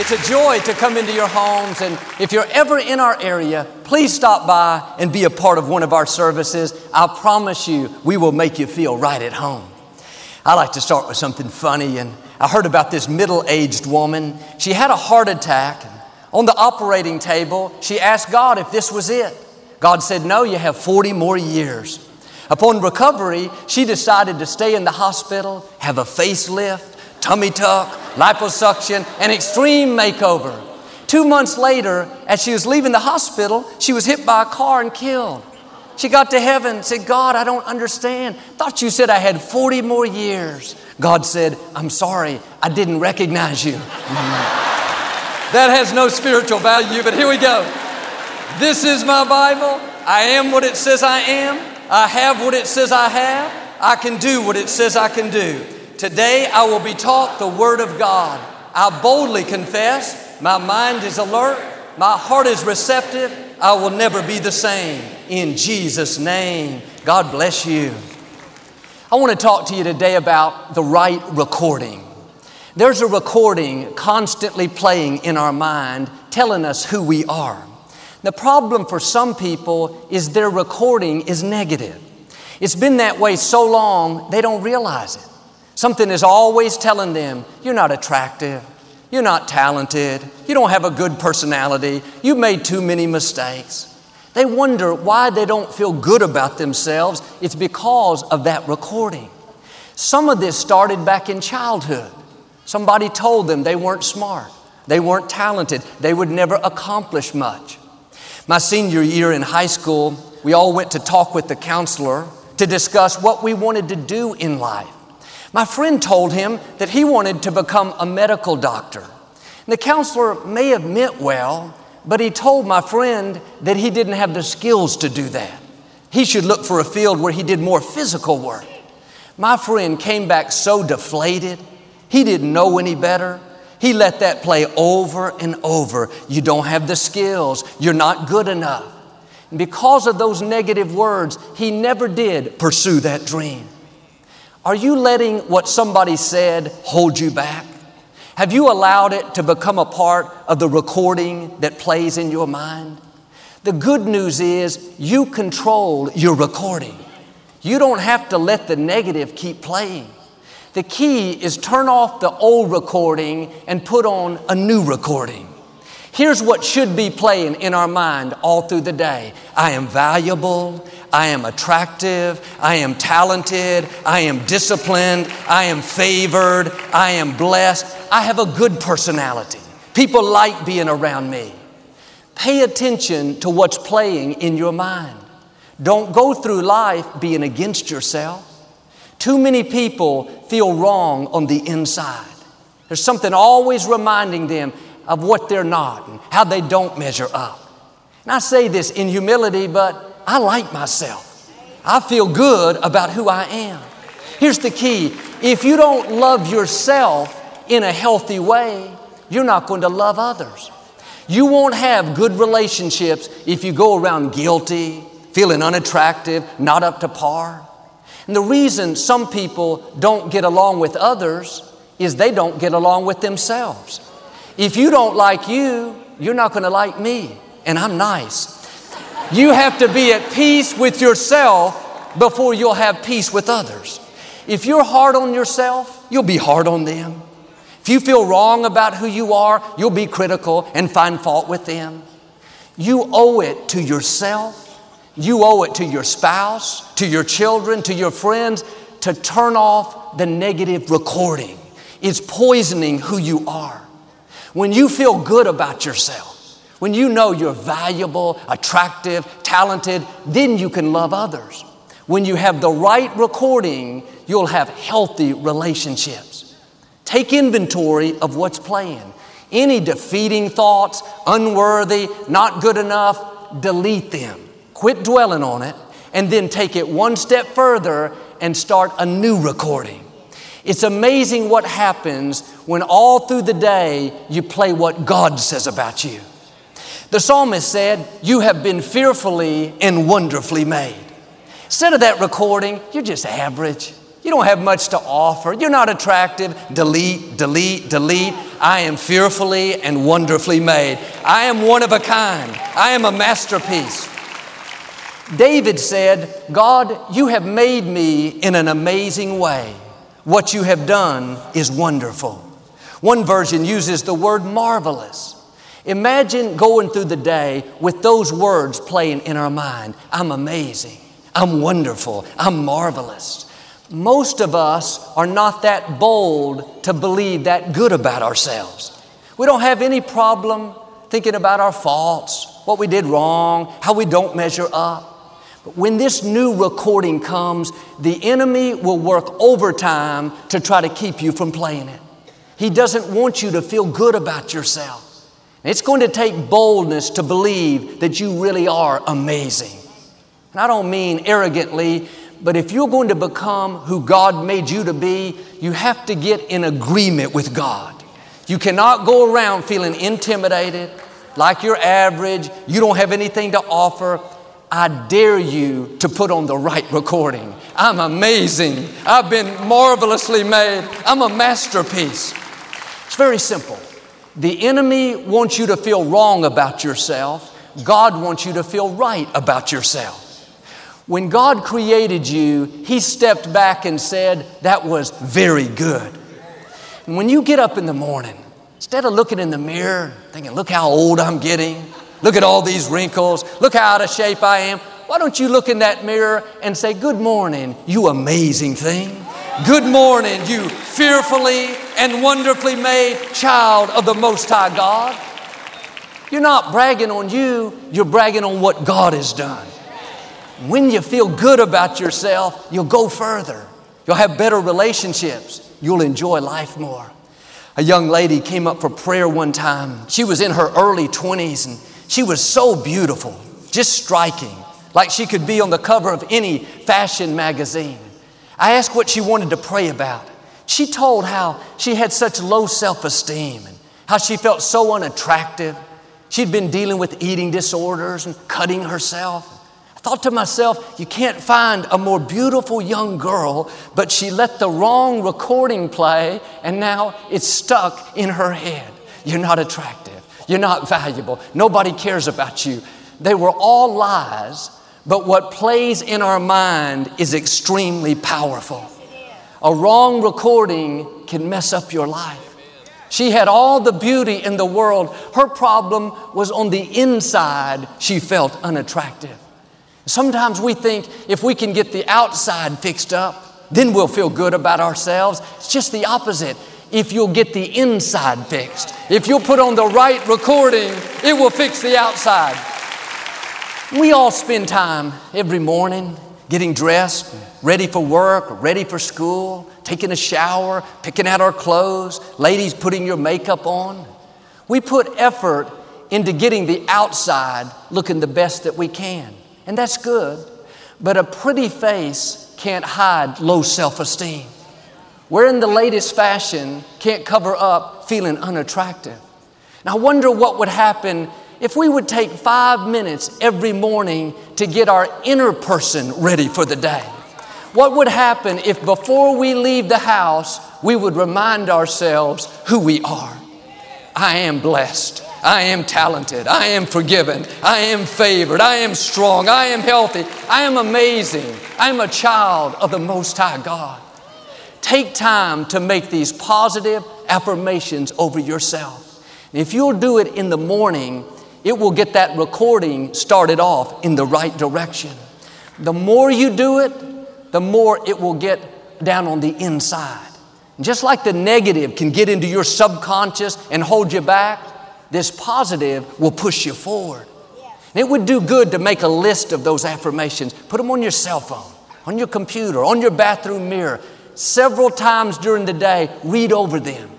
It's a joy to come into your homes. And if you're ever in our area, please stop by and be a part of one of our services. I promise you, we will make you feel right at home. I like to start with something funny. And I heard about this middle aged woman. She had a heart attack. On the operating table, she asked God if this was it. God said, No, you have 40 more years. Upon recovery, she decided to stay in the hospital, have a facelift, tummy tuck, liposuction, and extreme makeover. Two months later, as she was leaving the hospital, she was hit by a car and killed. She got to heaven and said, God, I don't understand. Thought you said I had 40 more years. God said, I'm sorry, I didn't recognize you. that has no spiritual value, but here we go. This is my Bible. I am what it says I am. I have what it says I have. I can do what it says I can do. Today I will be taught the Word of God. I boldly confess, my mind is alert, my heart is receptive, I will never be the same. In Jesus' name, God bless you. I want to talk to you today about the right recording. There's a recording constantly playing in our mind telling us who we are. The problem for some people is their recording is negative. It's been that way so long, they don't realize it. Something is always telling them, you're not attractive, you're not talented, you don't have a good personality, you made too many mistakes. They wonder why they don't feel good about themselves. It's because of that recording. Some of this started back in childhood. Somebody told them they weren't smart, they weren't talented, they would never accomplish much. My senior year in high school, we all went to talk with the counselor to discuss what we wanted to do in life. My friend told him that he wanted to become a medical doctor. The counselor may have meant well, but he told my friend that he didn't have the skills to do that. He should look for a field where he did more physical work. My friend came back so deflated, he didn't know any better. He let that play over and over. You don't have the skills, you're not good enough. And because of those negative words, he never did pursue that dream. Are you letting what somebody said hold you back? Have you allowed it to become a part of the recording that plays in your mind? The good news is you control your recording. You don't have to let the negative keep playing. The key is turn off the old recording and put on a new recording. Here's what should be playing in our mind all through the day I am valuable. I am attractive. I am talented. I am disciplined. I am favored. I am blessed. I have a good personality. People like being around me. Pay attention to what's playing in your mind. Don't go through life being against yourself. Too many people feel wrong on the inside. There's something always reminding them of what they're not and how they don't measure up. And I say this in humility, but I like myself. I feel good about who I am. Here's the key if you don't love yourself in a healthy way, you're not going to love others. You won't have good relationships if you go around guilty, feeling unattractive, not up to par. And the reason some people don't get along with others is they don't get along with themselves. If you don't like you, you're not going to like me, and I'm nice. You have to be at peace with yourself before you'll have peace with others. If you're hard on yourself, you'll be hard on them. If you feel wrong about who you are, you'll be critical and find fault with them. You owe it to yourself, you owe it to your spouse, to your children, to your friends to turn off the negative recording. It's poisoning who you are. When you feel good about yourself, when you know you're valuable, attractive, talented, then you can love others. When you have the right recording, you'll have healthy relationships. Take inventory of what's playing. Any defeating thoughts, unworthy, not good enough, delete them. Quit dwelling on it and then take it one step further and start a new recording. It's amazing what happens when all through the day you play what God says about you. The psalmist said, You have been fearfully and wonderfully made. Instead of that recording, you're just average. You don't have much to offer. You're not attractive. Delete, delete, delete. I am fearfully and wonderfully made. I am one of a kind. I am a masterpiece. David said, God, you have made me in an amazing way. What you have done is wonderful. One version uses the word marvelous. Imagine going through the day with those words playing in our mind. I'm amazing. I'm wonderful. I'm marvelous. Most of us are not that bold to believe that good about ourselves. We don't have any problem thinking about our faults, what we did wrong, how we don't measure up. But when this new recording comes, the enemy will work overtime to try to keep you from playing it. He doesn't want you to feel good about yourself. It's going to take boldness to believe that you really are amazing. And I don't mean arrogantly, but if you're going to become who God made you to be, you have to get in agreement with God. You cannot go around feeling intimidated, like you're average, you don't have anything to offer. I dare you to put on the right recording. I'm amazing. I've been marvelously made. I'm a masterpiece. It's very simple. The enemy wants you to feel wrong about yourself. God wants you to feel right about yourself. When God created you, He stepped back and said, That was very good. And when you get up in the morning, instead of looking in the mirror, thinking, Look how old I'm getting, Look at all these wrinkles. Look how out of shape I am. Why don't you look in that mirror and say, Good morning, you amazing thing. Good morning, you fearfully and wonderfully made child of the Most High God. You're not bragging on you, you're bragging on what God has done. When you feel good about yourself, you'll go further. You'll have better relationships. You'll enjoy life more. A young lady came up for prayer one time. She was in her early 20s and she was so beautiful, just striking, like she could be on the cover of any fashion magazine. I asked what she wanted to pray about. She told how she had such low self esteem and how she felt so unattractive. She'd been dealing with eating disorders and cutting herself. I thought to myself, you can't find a more beautiful young girl, but she let the wrong recording play and now it's stuck in her head. You're not attractive. You're not valuable. Nobody cares about you. They were all lies, but what plays in our mind is extremely powerful. A wrong recording can mess up your life. She had all the beauty in the world. Her problem was on the inside, she felt unattractive. Sometimes we think if we can get the outside fixed up, then we'll feel good about ourselves. It's just the opposite if you'll get the inside fixed. If you'll put on the right recording, it will fix the outside. We all spend time every morning getting dressed, ready for work, ready for school, taking a shower, picking out our clothes, ladies putting your makeup on. We put effort into getting the outside looking the best that we can, and that's good. But a pretty face can't hide low self esteem. Wearing the latest fashion can't cover up feeling unattractive. Now, I wonder what would happen if we would take five minutes every morning to get our inner person ready for the day. What would happen if before we leave the house, we would remind ourselves who we are? I am blessed. I am talented. I am forgiven. I am favored. I am strong. I am healthy. I am amazing. I am a child of the Most High God. Take time to make these positive affirmations over yourself. if you'll do it in the morning, it will get that recording started off in the right direction. The more you do it, the more it will get down on the inside. And just like the negative can get into your subconscious and hold you back, this positive will push you forward. And it would do good to make a list of those affirmations. Put them on your cell phone, on your computer, on your bathroom mirror several times during the day, read over them.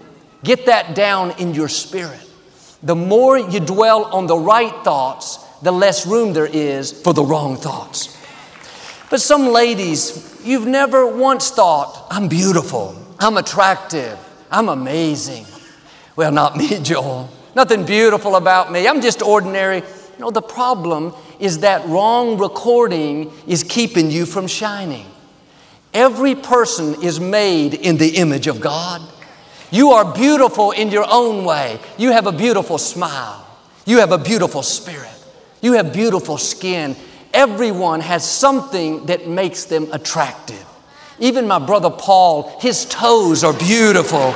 Get that down in your spirit. The more you dwell on the right thoughts, the less room there is for the wrong thoughts. But some ladies, you've never once thought, I'm beautiful, I'm attractive, I'm amazing. Well, not me, Joel. Nothing beautiful about me. I'm just ordinary. You know, the problem is that wrong recording is keeping you from shining. Every person is made in the image of God. You are beautiful in your own way. You have a beautiful smile. You have a beautiful spirit. You have beautiful skin. Everyone has something that makes them attractive. Even my brother Paul, his toes are beautiful.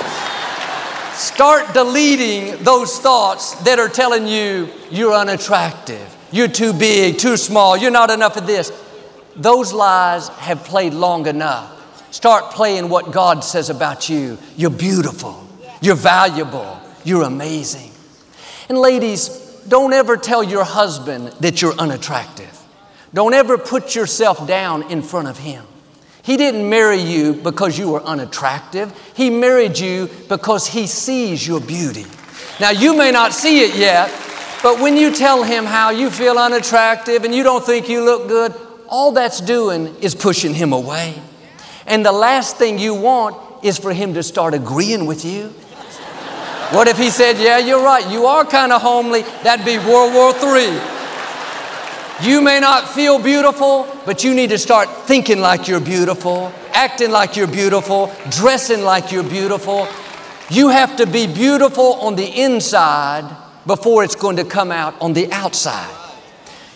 Start deleting those thoughts that are telling you you're unattractive, you're too big, too small, you're not enough of this. Those lies have played long enough. Start playing what God says about you. You're beautiful, you're valuable, you're amazing. And ladies, don't ever tell your husband that you're unattractive. Don't ever put yourself down in front of him. He didn't marry you because you were unattractive. He married you because he sees your beauty. Now, you may not see it yet, but when you tell him how you feel unattractive and you don't think you look good, all that's doing is pushing him away. And the last thing you want is for him to start agreeing with you. What if he said, Yeah, you're right, you are kind of homely? That'd be World War III. You may not feel beautiful, but you need to start thinking like you're beautiful, acting like you're beautiful, dressing like you're beautiful. You have to be beautiful on the inside before it's going to come out on the outside.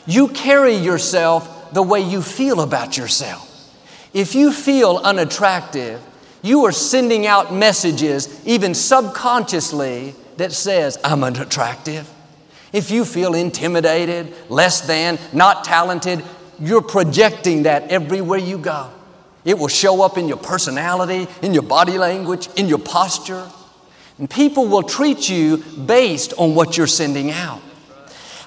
You carry yourself the way you feel about yourself. If you feel unattractive, you are sending out messages, even subconsciously, that says, I'm unattractive. If you feel intimidated, less than, not talented, you're projecting that everywhere you go. It will show up in your personality, in your body language, in your posture. And people will treat you based on what you're sending out.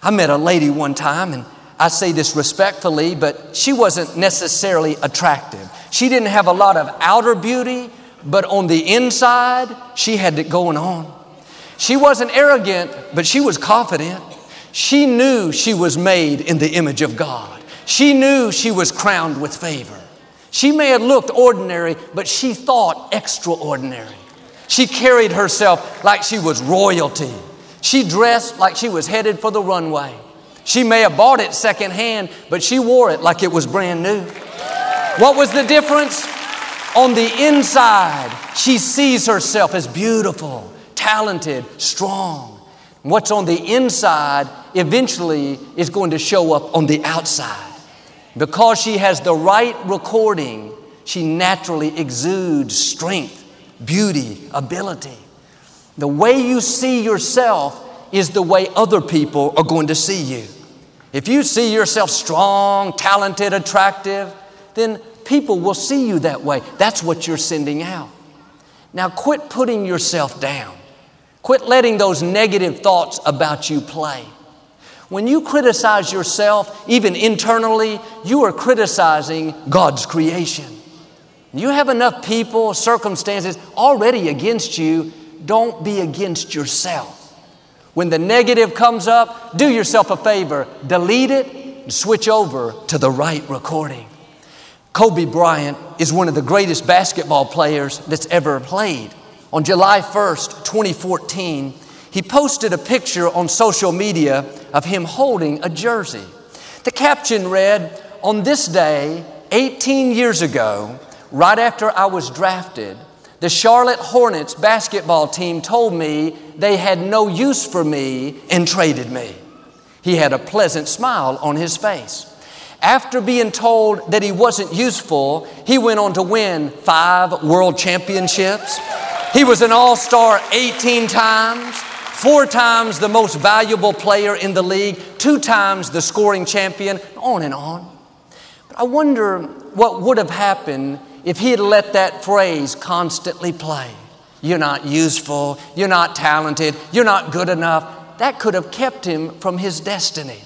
I met a lady one time, and I say this respectfully, but she wasn't necessarily attractive. She didn't have a lot of outer beauty, but on the inside, she had it going on. She wasn't arrogant, but she was confident. She knew she was made in the image of God. She knew she was crowned with favor. She may have looked ordinary, but she thought extraordinary. She carried herself like she was royalty. She dressed like she was headed for the runway. She may have bought it secondhand, but she wore it like it was brand new. What was the difference? On the inside, she sees herself as beautiful, talented, strong. What's on the inside eventually is going to show up on the outside. Because she has the right recording, she naturally exudes strength, beauty, ability. The way you see yourself is the way other people are going to see you. If you see yourself strong, talented, attractive, then people will see you that way. That's what you're sending out. Now, quit putting yourself down. Quit letting those negative thoughts about you play. When you criticize yourself, even internally, you are criticizing God's creation. You have enough people, circumstances already against you. Don't be against yourself. When the negative comes up, do yourself a favor, delete it, and switch over to the right recording. Kobe Bryant is one of the greatest basketball players that's ever played. On July 1st, 2014, he posted a picture on social media of him holding a jersey. The caption read, On this day, 18 years ago, right after I was drafted, the Charlotte Hornets basketball team told me they had no use for me and traded me. He had a pleasant smile on his face. After being told that he wasn't useful, he went on to win five world championships. He was an all star 18 times, four times the most valuable player in the league, two times the scoring champion, on and on. But I wonder what would have happened if he had let that phrase constantly play, you're not useful, you're not talented, you're not good enough, that could have kept him from his destiny.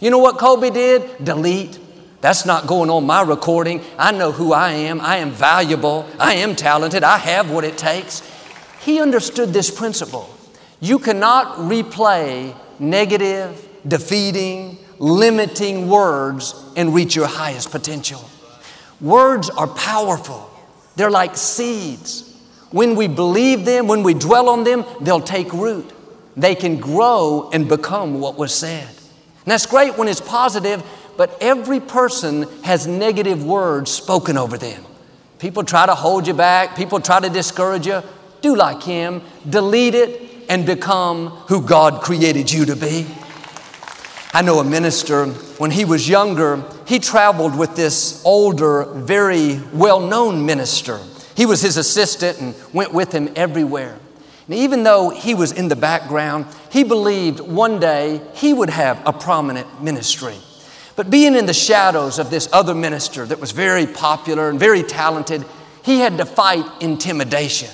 You know what Kobe did? Delete. That's not going on my recording. I know who I am. I am valuable. I am talented. I have what it takes. He understood this principle. You cannot replay negative, defeating, limiting words and reach your highest potential. Words are powerful, they're like seeds. When we believe them, when we dwell on them, they'll take root. They can grow and become what was said. And that's great when it's positive, but every person has negative words spoken over them. People try to hold you back, people try to discourage you. Do like him, delete it, and become who God created you to be. I know a minister, when he was younger, he traveled with this older, very well known minister. He was his assistant and went with him everywhere. And even though he was in the background, he believed one day he would have a prominent ministry. But being in the shadows of this other minister that was very popular and very talented, he had to fight intimidation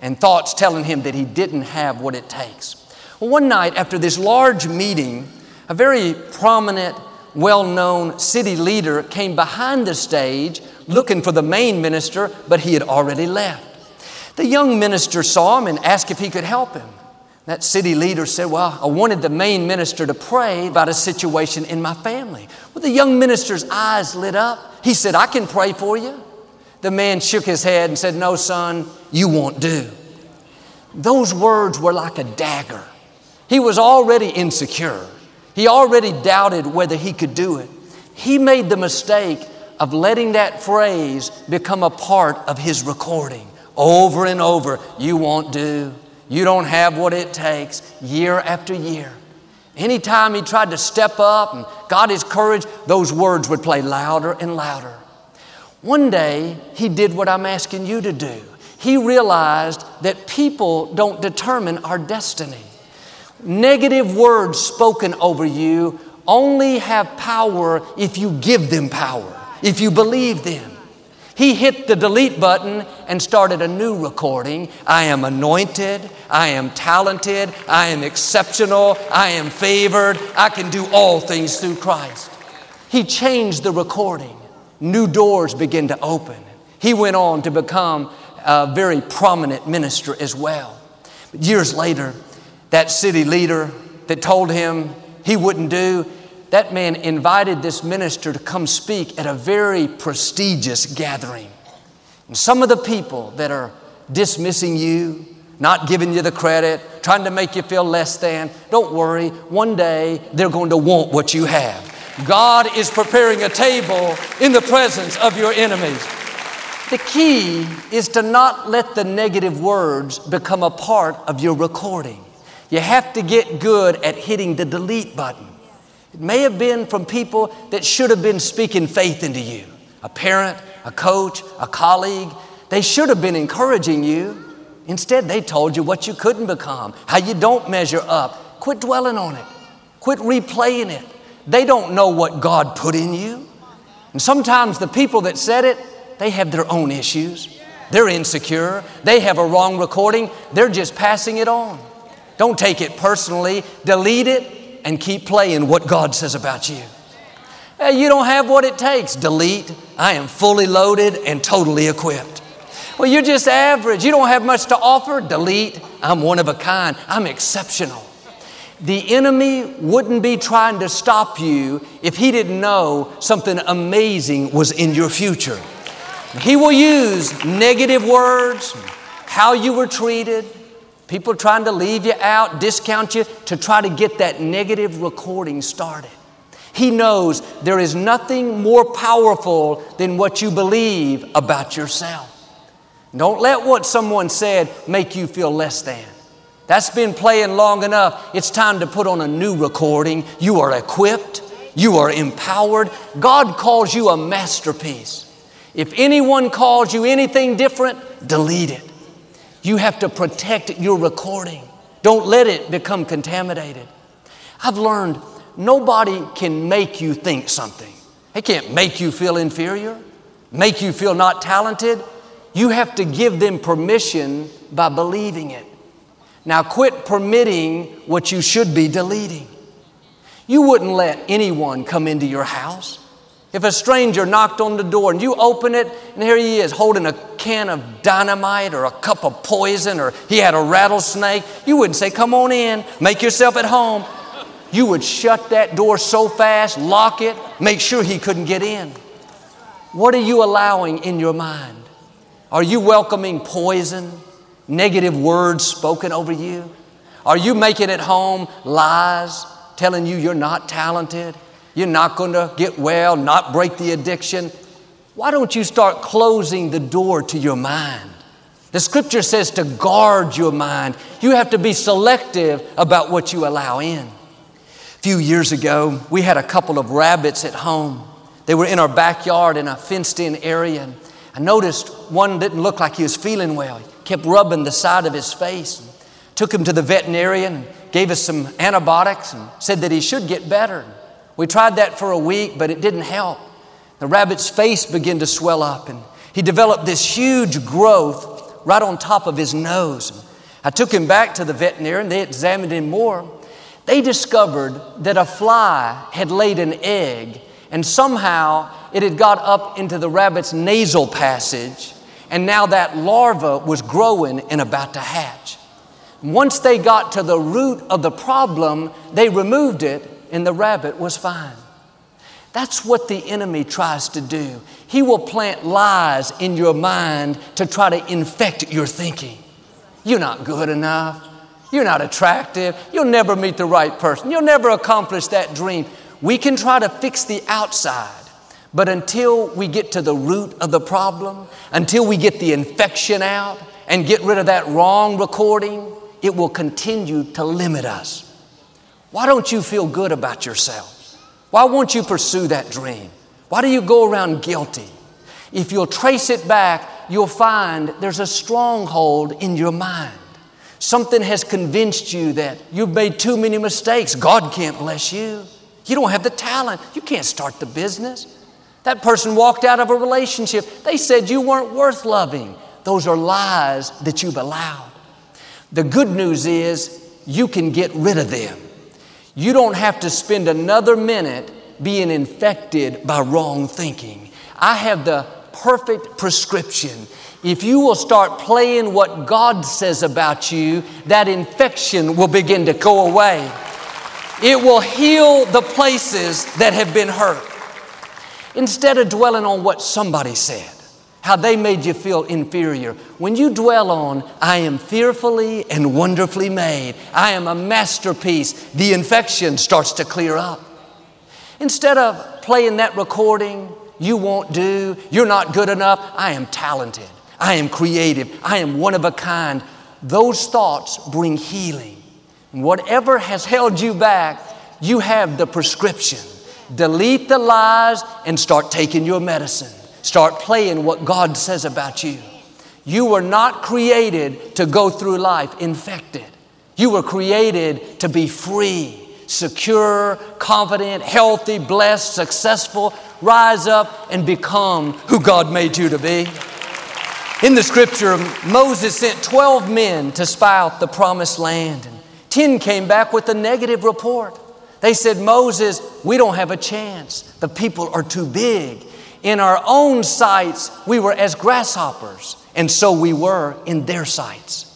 and thoughts telling him that he didn't have what it takes. Well, one night after this large meeting, a very prominent, well known city leader came behind the stage looking for the main minister, but he had already left. The young minister saw him and asked if he could help him. That city leader said, Well, I wanted the main minister to pray about a situation in my family. Well, the young minister's eyes lit up. He said, I can pray for you. The man shook his head and said, No, son, you won't do. Those words were like a dagger. He was already insecure. He already doubted whether he could do it. He made the mistake of letting that phrase become a part of his recording over and over. You won't do. You don't have what it takes year after year. Anytime he tried to step up and got his courage, those words would play louder and louder. One day, he did what I'm asking you to do. He realized that people don't determine our destiny. Negative words spoken over you only have power if you give them power, if you believe them. He hit the delete button and started a new recording. I am anointed. I am talented. I am exceptional. I am favored. I can do all things through Christ. He changed the recording. New doors began to open. He went on to become a very prominent minister as well. But years later, that city leader that told him he wouldn't do, that man invited this minister to come speak at a very prestigious gathering. And some of the people that are dismissing you, not giving you the credit, trying to make you feel less than, don't worry, one day they're going to want what you have. God is preparing a table in the presence of your enemies. The key is to not let the negative words become a part of your recording. You have to get good at hitting the delete button. It may have been from people that should have been speaking faith into you a parent, a coach, a colleague. They should have been encouraging you. Instead, they told you what you couldn't become, how you don't measure up. Quit dwelling on it, quit replaying it. They don't know what God put in you. And sometimes the people that said it, they have their own issues. They're insecure. They have a wrong recording. They're just passing it on. Don't take it personally. Delete it and keep playing what God says about you. Hey, you don't have what it takes. Delete. I am fully loaded and totally equipped. Well, you're just average. You don't have much to offer. Delete. I'm one of a kind. I'm exceptional. The enemy wouldn't be trying to stop you if he didn't know something amazing was in your future. He will use negative words, how you were treated, People trying to leave you out, discount you to try to get that negative recording started. He knows there is nothing more powerful than what you believe about yourself. Don't let what someone said make you feel less than. That's been playing long enough. It's time to put on a new recording. You are equipped, you are empowered. God calls you a masterpiece. If anyone calls you anything different, delete it. You have to protect your recording. Don't let it become contaminated. I've learned nobody can make you think something. They can't make you feel inferior, make you feel not talented. You have to give them permission by believing it. Now, quit permitting what you should be deleting. You wouldn't let anyone come into your house. If a stranger knocked on the door and you open it, and here he is holding a can of dynamite or a cup of poison or he had a rattlesnake, you wouldn't say, Come on in, make yourself at home. you would shut that door so fast, lock it, make sure he couldn't get in. What are you allowing in your mind? Are you welcoming poison, negative words spoken over you? Are you making at home lies, telling you you're not talented, you're not going to get well, not break the addiction? Why don't you start closing the door to your mind? The scripture says to guard your mind. You have to be selective about what you allow in. A few years ago, we had a couple of rabbits at home. They were in our backyard in a fenced in area. And I noticed one didn't look like he was feeling well. He kept rubbing the side of his face. Took him to the veterinarian gave us some antibiotics and said that he should get better. We tried that for a week, but it didn't help. The rabbit's face began to swell up and he developed this huge growth right on top of his nose. I took him back to the veterinarian, and they examined him more. They discovered that a fly had laid an egg, and somehow it had got up into the rabbit's nasal passage, and now that larva was growing and about to hatch. Once they got to the root of the problem, they removed it, and the rabbit was fine. That's what the enemy tries to do. He will plant lies in your mind to try to infect your thinking. You're not good enough. You're not attractive. You'll never meet the right person. You'll never accomplish that dream. We can try to fix the outside, but until we get to the root of the problem, until we get the infection out and get rid of that wrong recording, it will continue to limit us. Why don't you feel good about yourself? Why won't you pursue that dream? Why do you go around guilty? If you'll trace it back, you'll find there's a stronghold in your mind. Something has convinced you that you've made too many mistakes. God can't bless you. You don't have the talent. You can't start the business. That person walked out of a relationship. They said you weren't worth loving. Those are lies that you've allowed. The good news is you can get rid of them. You don't have to spend another minute being infected by wrong thinking. I have the perfect prescription. If you will start playing what God says about you, that infection will begin to go away. It will heal the places that have been hurt. Instead of dwelling on what somebody said, how they made you feel inferior. When you dwell on, I am fearfully and wonderfully made, I am a masterpiece, the infection starts to clear up. Instead of playing that recording, you won't do, you're not good enough, I am talented, I am creative, I am one of a kind. Those thoughts bring healing. Whatever has held you back, you have the prescription. Delete the lies and start taking your medicine. Start playing what God says about you. You were not created to go through life infected. You were created to be free, secure, confident, healthy, blessed, successful. Rise up and become who God made you to be. In the scripture, Moses sent 12 men to spy out the promised land, and 10 came back with a negative report. They said, Moses, we don't have a chance. The people are too big. In our own sights, we were as grasshoppers, and so we were in their sights.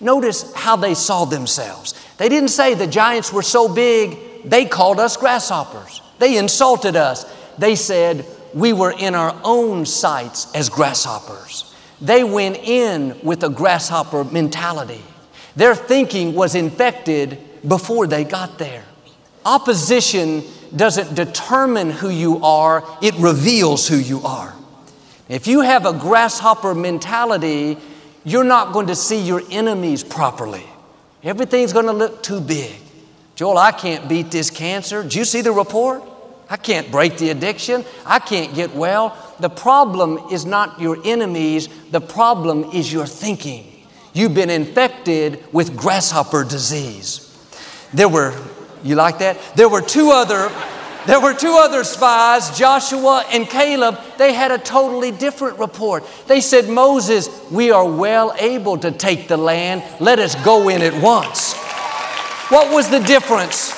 Notice how they saw themselves. They didn't say the giants were so big, they called us grasshoppers. They insulted us. They said we were in our own sights as grasshoppers. They went in with a grasshopper mentality. Their thinking was infected before they got there. Opposition doesn't determine who you are, it reveals who you are. If you have a grasshopper mentality, you're not going to see your enemies properly. Everything's going to look too big. Joel, I can't beat this cancer. Do you see the report? I can't break the addiction. I can't get well. The problem is not your enemies, the problem is your thinking. You've been infected with grasshopper disease. There were you like that? There were two other there were two other spies, Joshua and Caleb. They had a totally different report. They said, Moses, we are well able to take the land. Let us go in at once. What was the difference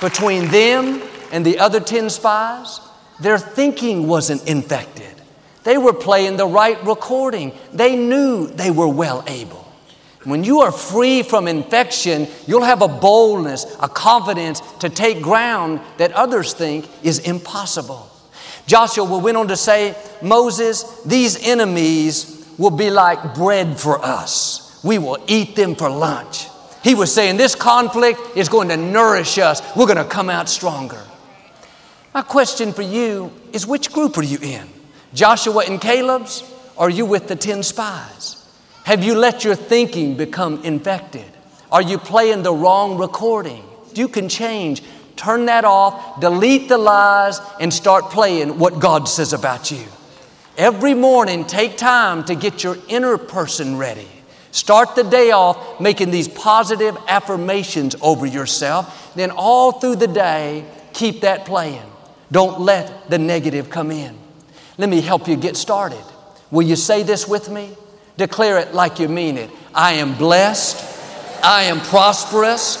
between them and the other 10 spies? Their thinking wasn't infected. They were playing the right recording. They knew they were well able. When you are free from infection, you'll have a boldness, a confidence to take ground that others think is impossible. Joshua went on to say, Moses, these enemies will be like bread for us. We will eat them for lunch. He was saying, This conflict is going to nourish us. We're going to come out stronger. My question for you is which group are you in? Joshua and Caleb's? Or are you with the 10 spies? Have you let your thinking become infected? Are you playing the wrong recording? You can change. Turn that off, delete the lies, and start playing what God says about you. Every morning, take time to get your inner person ready. Start the day off making these positive affirmations over yourself. Then, all through the day, keep that playing. Don't let the negative come in. Let me help you get started. Will you say this with me? Declare it like you mean it. I am blessed. I am prosperous.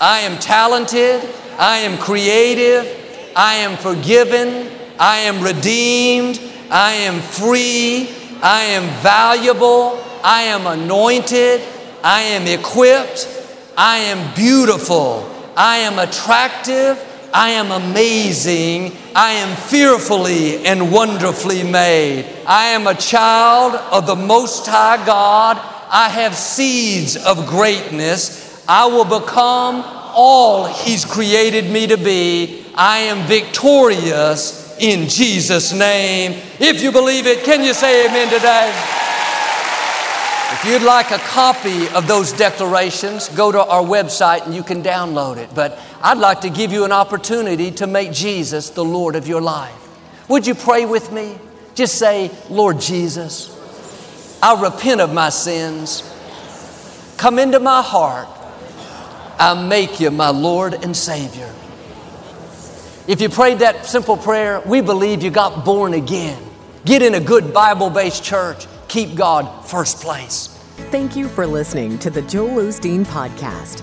I am talented. I am creative. I am forgiven. I am redeemed. I am free. I am valuable. I am anointed. I am equipped. I am beautiful. I am attractive. I am amazing. I am fearfully and wonderfully made. I am a child of the Most High God. I have seeds of greatness. I will become all He's created me to be. I am victorious in Jesus' name. If you believe it, can you say amen today? If you'd like a copy of those declarations, go to our website and you can download it. But I'd like to give you an opportunity to make Jesus the Lord of your life. Would you pray with me? Just say, Lord Jesus, I repent of my sins. Come into my heart. I make you my Lord and Savior. If you prayed that simple prayer, we believe you got born again. Get in a good Bible based church. Keep God first place. Thank you for listening to the Joel Osteen Podcast.